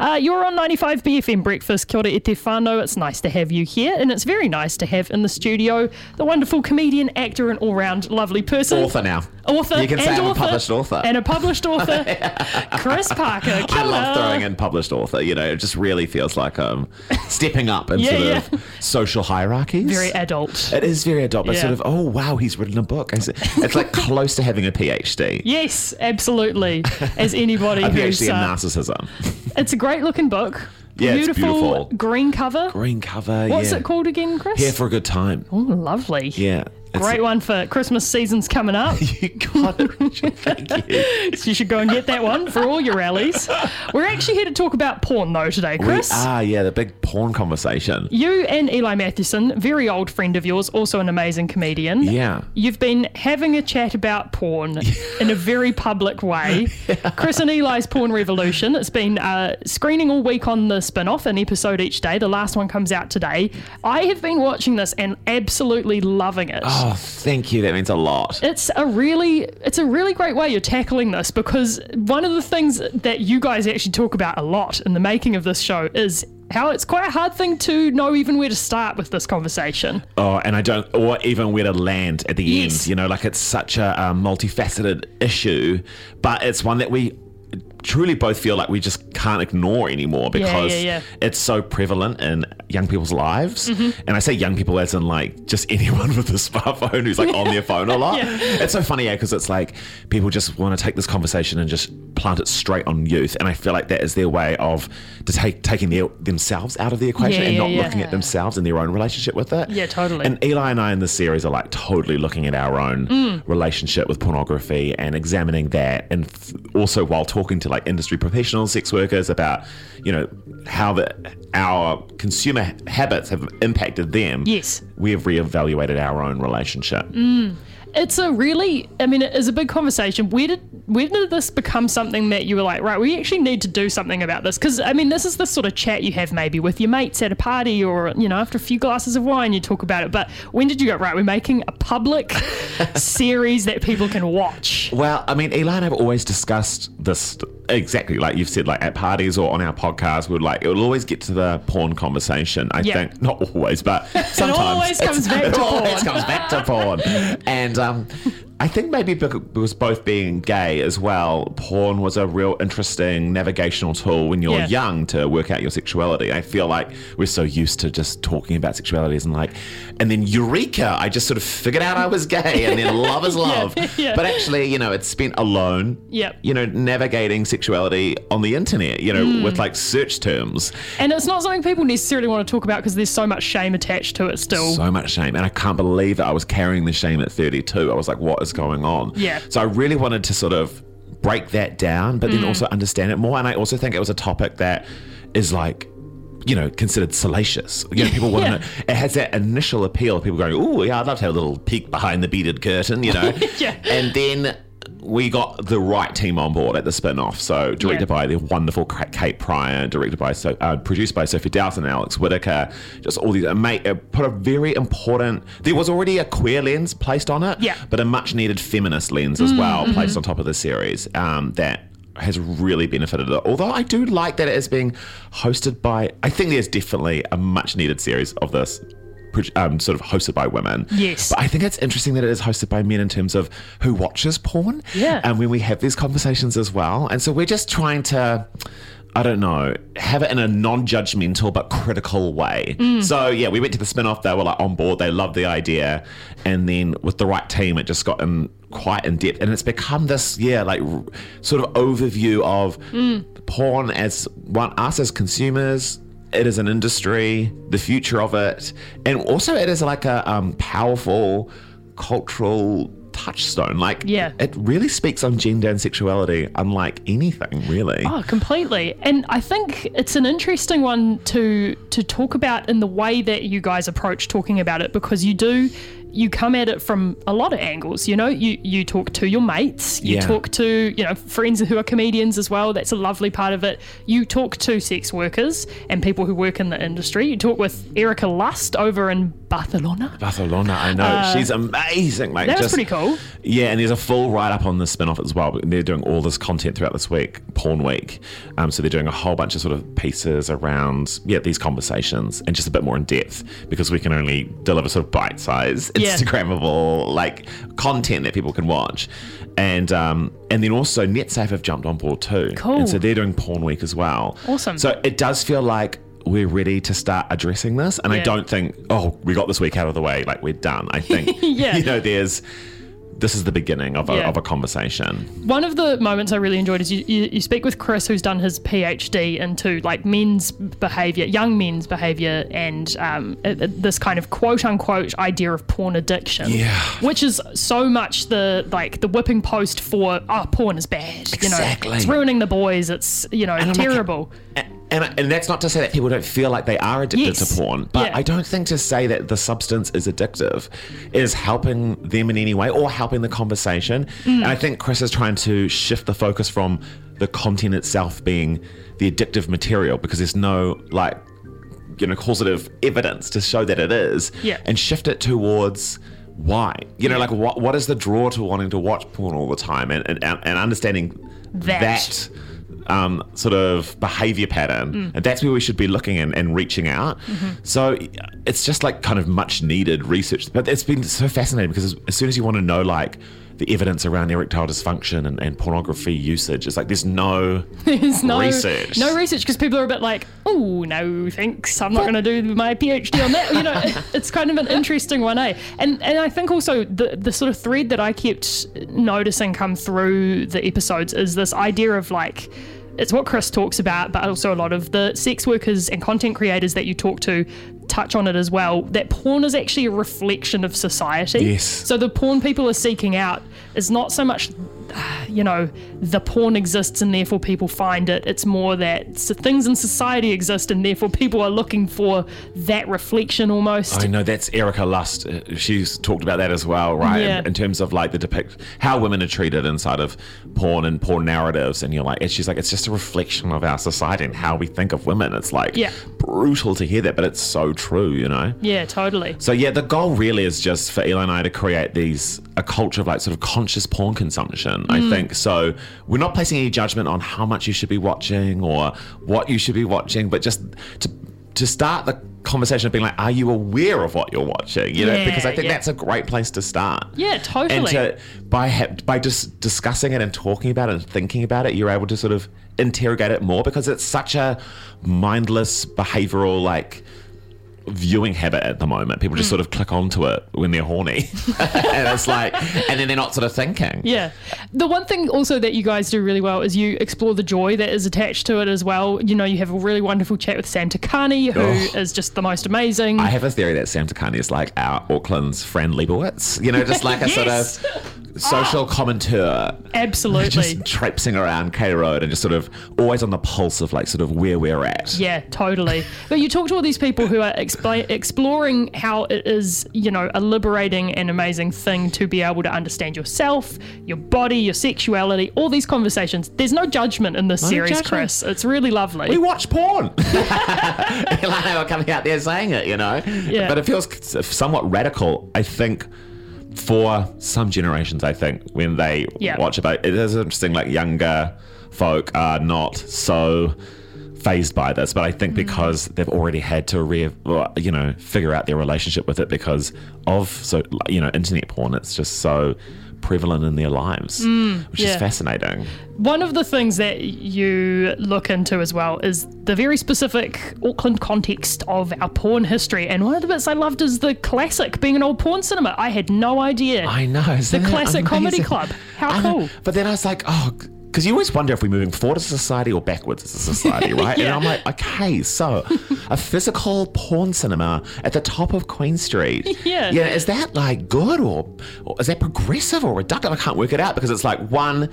Uh, you're on 95 BFM Breakfast. Kia ora te whānau. It's nice to have you here, and it's very nice to have in the studio the wonderful comedian, actor, and all round lovely person. Author now. Author. You can and say I'm a published author. And a published author, Chris Parker. Kia I love throwing in published author. You know, it just really feels like um stepping up in Yeah, sort yeah. of social hierarchies. Very adult. It is very adult, but Yeah. sort of, oh wow, he's written a book. It's it's like close to having a PhD. Yes, absolutely. As anybody A who's. PhD in uh, narcissism. It's a great looking book. Yeah, it's beautiful. green cover. Green cover. What's yeah. it called again, Chris? Here for a good time. oh, lovely. Yeah. Great one for Christmas season's coming up. You got it, Richard. Thank you. So you should go and get that one for all your rallies. We're actually here to talk about porn though today, Chris. Are, yeah, the big porn conversation. You and Eli Matthewson, very old friend of yours, also an amazing comedian. Yeah. You've been having a chat about porn in a very public way. Chris and Eli's Porn Revolution. It's been uh, screening all week on the spin off, an episode each day. The last one comes out today. I have been watching this and absolutely loving it. Oh, thank you. That means a lot. It's a really it's a really great way you're tackling this because one of the things that you guys actually talk about a lot in the making of this show is how it's quite a hard thing to know even where to start with this conversation. Oh, and I don't, or even where to land at the Yes. end. You know, like it's such a um, multifaceted issue, but it's one that we truly both feel like we just can't ignore anymore because yeah, yeah. it's so prevalent in young people's lives. Mm-hmm. And I say young people as in like just anyone with a smartphone who's like on their phone a lot. Yeah. It's so funny, yeah, because it's like people just want to take this conversation and just plant it straight on youth. And I feel like that is their way of to take taking their, themselves out of the equation Yeah, and not yeah. looking at themselves and their own relationship with it. Yeah, totally. And Eli and I in this series are like totally looking at our own Mm. relationship with pornography and examining that, and also while talking to like industry professionals, sex workers about you know how the our consumer habits have impacted them. Yes. we have reevaluated our own relationship. Mm. It's a really I mean it is a big conversation. Where did where did this become something that you were like, right, we actually need to do something about this? Because I mean this is the sort of chat you have maybe with your mates at a party or you know, after a few glasses of wine you talk about it. But when did you go, right, we're making a public series that people can watch? Well, I mean, Eli and I have always discussed this exactly like you've said, like at parties or on our podcast. We'd like it will always get to the porn conversation. I Yeah. think not always, but sometimes it always comes back it to always porn. comes back to porn. And um, I think maybe because both being gay as well, porn was a real interesting navigational tool when you're Yeah. young to work out your sexuality. I feel like we're so used to just talking about sexualities and like, and then eureka! I just sort of figured out I was gay, and then love is love. yeah. But actually, you know, it's spent alone. Yep. You know, navigating sexuality on the internet. You know, Hmm. with like search terms. And it's not something people necessarily want to talk about because there's so much shame attached to it still. So much shame, and I can't believe that I was carrying the shame at 32. I was like, what is going on? Yeah. So I really wanted to sort of break that down, but then Mm. also understand it more. And I also think it was a topic that is like. You know, considered salacious. You know, people want to Yeah. It has that initial appeal. Of people going, "Oh, yeah, I'd love to have a little peek behind the beaded curtain," you know. Yeah. And then we got the right team on board at the spin-off. So directed Yeah. by the wonderful Kate Pryor, directed by so uh, produced by Sophie Dowson and Alex Whitaker. Just all these, mate, uh, put a very important. There was already a queer lens placed on it, Yeah. but a much needed feminist lens as well placed on top of the series. Um, that has really benefited it. Although I do like that it is being hosted by. I think there's definitely a much needed series of this. Um, sort of hosted by women. Yes. But I think it's interesting that it is hosted by men in terms of who watches porn. Yeah. And when we have these conversations as well. And so we're just trying to, I don't know, have it in a non judgmental but critical way. So yeah, we went to the spin off, they were like on board, they loved the idea. And then with the right team, it just got in quite in depth. And it's become this, yeah, like r- sort of overview of porn as one, us as consumers. It is an industry, the future of it, and also it is like a um, powerful cultural touchstone. Like, Yeah. it really speaks on gender and sexuality, unlike anything, really. Oh, completely. And I think it's an interesting one to to talk about in the way that you guys approach talking about it because you do you come at it from a lot of angles. You know, you you talk to your mates, you Yeah. talk to you know friends who are comedians as well. That's a lovely part of it. You talk to sex workers and people who work in the industry. You talk with Erika Lust over in Barcelona. Barcelona, I know. She's amazing. Like, Uh, that was just- pretty cool. Yeah, and there's a full write up on the spin off as well. They're doing all this content throughout this week, Porn Week. Um, so they're doing a whole bunch of sort of pieces around, yeah, these conversations and just a bit more in depth because we can only deliver sort of bite size, Yeah. Instagrammable, like content that people can watch. And um, and then also NetSafe have jumped on board too. Cool. And so they're doing Porn Week as well. Awesome. So it does feel like we're ready to start addressing this. And I don't think, oh, we got this week out of the way, like we're done. I think, Yeah. you know, there's this is the beginning of a, Yeah. of a conversation. One of the moments I really enjoyed is you, you, you speak with Chris, who's done his PhD into like men's behavior, young men's behavior, and um, uh, uh, this kind of quote unquote idea of porn addiction. Yeah. Which is so much the like the whipping post for oh porn is bad. You know, Exactly. it's ruining the boys. It's you know like, terrible. And, and, and that's not to say that people don't feel like they are addicted Yes. to porn, but Yeah. I don't think to say that the substance is addictive is helping them in any way or helping the conversation. Mm. And I think Chris is trying to shift the focus from the content itself being the addictive material because there's no like you know causative evidence to show that it is Yeah. and shift it towards why you know Yeah. like what what is the draw to wanting to watch porn all the time and and, and understanding That. that um, sort of behavior pattern, Mm. and that's where we should be looking and, and reaching out. Mm-hmm. So it's just like kind of much needed research, but it's been so fascinating because as, as soon as you want to know like the evidence around erectile dysfunction and, and pornography usage, it's like there's no There's no research. No research because people are a bit like, oh no, thanks. I'm not going to do my PhD on that. You know, it's kind of an interesting one, eh? And and I think also the the sort of thread that I kept noticing come through the episodes is this idea of like. It's what Chris talks about, but also a lot of the sex workers and content creators that you talk to touch on it as well. That porn is actually a reflection of society. Yes. So the porn people are seeking out is not so much you know, the porn exists and therefore people find it. It's more that things in society exist and therefore people are looking for that reflection almost. I know that's Erika Lust. Uh, She's talked about that as well, right? Yeah. In, in terms of like the depict how women are treated inside of porn and porn narratives, and you're like, and she's like, it's just a reflection of our society and how we think of women. It's like Yeah. brutal to hear that, but it's so true, you know. yeah, totally. So yeah, the goal really is just for Eli and I to create these a culture of like sort of conscious porn consumption. I mm. think so. We're not placing any judgment on how much you should be watching or what you should be watching, but just to to start the conversation of being like, are you aware of what you're watching? You know, Yeah, because I think yeah. that's a great place to start. Yeah, totally. And to by ha- by just discussing it and talking about it and thinking about it, you're able to sort of interrogate it more because it's such a mindless behavioral like viewing habit at the moment. People just mm. sort of click onto it when they're horny, and it's like, and then they're not sort of thinking. Yeah. The one thing also that you guys do really well is you explore the joy that is attached to it as well. You know, you have a really wonderful chat with Sam Te Kani, who is just the most amazing. I have a theory that Sam Te Kani is like our Auckland's Fran Lebowitz. You know, just like a Yes. sort of social ah! commentator. Absolutely. Just traipsing around K Road and just sort of always on the pulse of like sort of where we're at. Yeah, totally. but you talk to all these people who are exploring how it is, you know, a liberating and amazing thing to be able to understand yourself, your body, your sexuality, all these conversations. There's no judgment in this series, judgment. Chris. It's really lovely. We watch porn. they were coming out there saying it, you know. Yeah. But it feels somewhat radical. I think for some generations, I think when they Yeah. watch about it is interesting. Like younger folk are not so phased by this, but I Mm. think because they've already had to re, you know, figure out their relationship with it because of so you know internet porn. It's just so prevalent in their lives, which Mm, yeah. is fascinating. One of the things that you look into as well is the very specific Auckland context of our porn history. And one of the bits I loved is the classic being an old porn cinema. I had no idea. I know. the classic comedy club. How I know. cool. But then I was like, oh, because you always wonder if we're moving forward as a society or backwards as a society, right? Yeah. And I'm like, okay, so a physical porn cinema at the top of Queen Street. Yeah. Yeah, is that like good or, or is that progressive or reductive? I can't work it out because it's like one,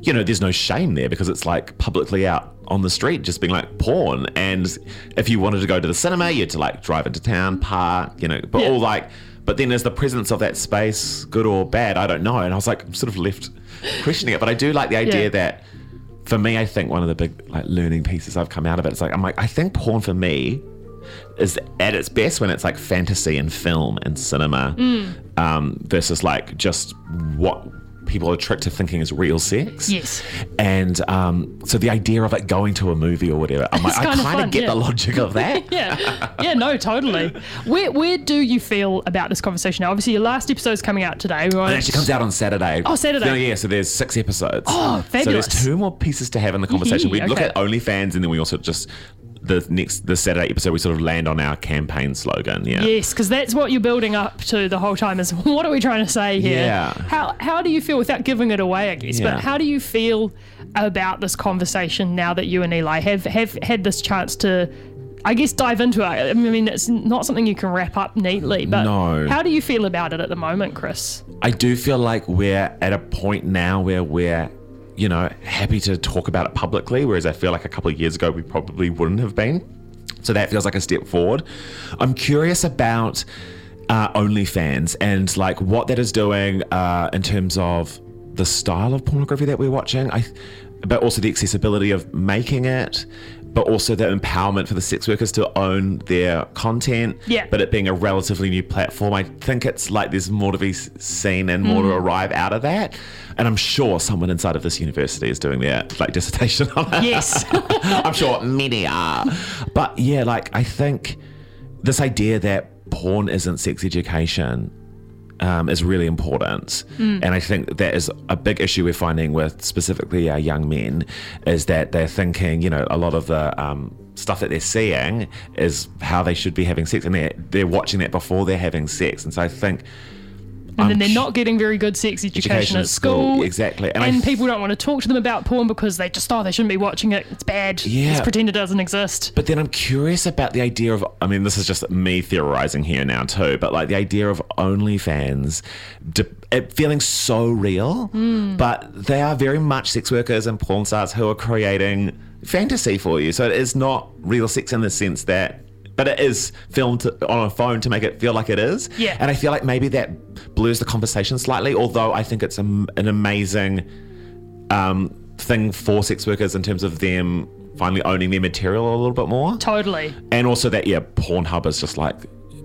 you know, there's no shame there because it's like publicly out on the street just being like porn. And if you wanted to go to the cinema, you had to like drive into town, park, you know, but Yeah. all like But then is the presence of that space good or bad? I don't know. And I was like, I'm sort of left questioning it. But I do like the idea Yeah. that for me, I think one of the big like learning pieces I've come out of it is like I'm like I think porn for me is at its best when it's like fantasy and film and cinema Mm. um, versus like just what people are tricked to thinking is real sex. Yes. And um, so the idea of it going to a movie or whatever, I'm like, I kinda fun, get yeah. the logic of that. yeah, yeah, no, totally. Where where do you feel about this conversation now? Obviously, your last episode is coming out today. Right? It actually comes out on Saturday. Oh, Saturday. No, yeah, so there's six episodes. Oh, fabulous. So there's two more pieces to have in the conversation. We look Okay. at OnlyFans and then we also just the next the Saturday episode we sort of land on our campaign slogan. Yeah. Yes, because that's what you're building up to the whole time. Is what are we trying to say here? Yeah. How how do you feel without giving it away? I guess, Yeah. but how do you feel about this conversation now that you and Eli have have had this chance to? I guess dive into it. I mean, it's not something you can wrap up neatly, but No. how do you feel about it at the moment, Chris? I do feel like we're at a point now where we're, you know, happy to talk about it publicly, whereas I feel like a couple of years ago we probably wouldn't have been. So that feels like a step forward. I'm curious about uh, OnlyFans and like what that is doing uh, in terms of the style of pornography that we're watching. I, but also the accessibility of making it. But also the empowerment for the sex workers to own their content. Yeah. But it being a relatively new platform, I think it's like there's more to be seen and more to mm-hmm. arrive out of that. And I'm sure someone inside of this university is doing their like dissertation on it. Yes. I'm sure many are. But yeah, like I think this idea that porn isn't sex education um, is really important. And I think that is a big issue we're finding with specifically our young men is that they're thinking, you know, a lot of the um, stuff that they're seeing is how they should be having sex and they're, they're watching that before they're having sex. And so I think. And then they're not getting very good sex education, Education at school, school. exactly. And And, th- people don't want to talk to them about porn because they just, oh, they shouldn't be watching it. It's bad. Yeah. Let's pretend it doesn't exist. But then I'm curious about the idea of, I mean, this is just me theorizing here now too, but like the idea of OnlyFans de- it feeling so real, hmm. but they are very much sex workers and porn stars who are creating fantasy for you. So it is not real sex in the sense that. But it is filmed on a phone to make it feel like it is. Yeah. And I feel like maybe that blurs the conversation slightly, although I think it's a, an amazing um, thing for sex workers in terms of them finally owning their material a little bit more. Totally. And also that, yeah, Pornhub is just like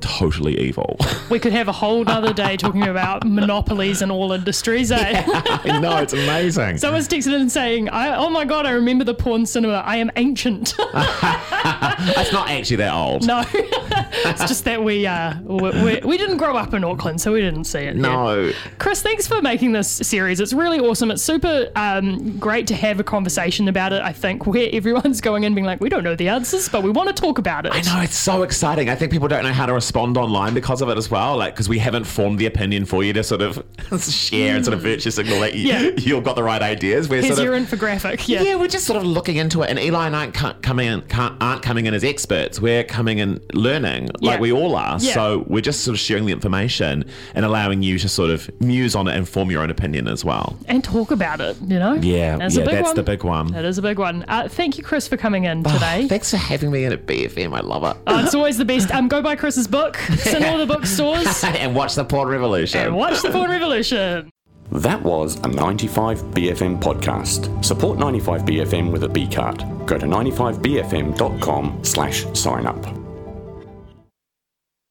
totally evil. We could have a whole other day talking about monopolies in all industries. Eh? I know, it's amazing. Someone's texted in saying, I, "Oh my god, I remember the porn cinema. I am ancient." it's not actually that old. no, it's just that we uh we, we, didn't grow up in Auckland, so we didn't see it. No. Yeah. Chris, thanks for making this series. It's really awesome. It's super um, great to have a conversation about it. I think where everyone's going in being like, we don't know the answers, but we want to talk about it. I know it's so exciting. I think people don't know how to respond online because of it as well. Like because we haven't formed the opinion for you to sort of share and sort of virtue signal that you, Yeah. you've got the right ideas. We're Here's sort your of infographic. Yeah. yeah, we're just sort of looking into it. And Eli and I can't coming in, can't, aren't coming in as experts. We're coming in learning, Yeah. like we all are. Yeah. So we're just sort of sharing the information and allowing you to sort of muse on it and form your own opinion as well. and talk about it. You know. Yeah, that's yeah, that's one. the big one. That is a big one. Uh, thank you, Chris, for coming in today. Thanks for having me in at BFM. I love it. Oh, it's always the best. Um, go buy Chris's book. It's in all the bookstores. and watch the Porn Revolution. and watch the Porn Revolution. That was a 95BFM podcast. Support 95BFM with a B card. Go to 95BFM.com slash sign up.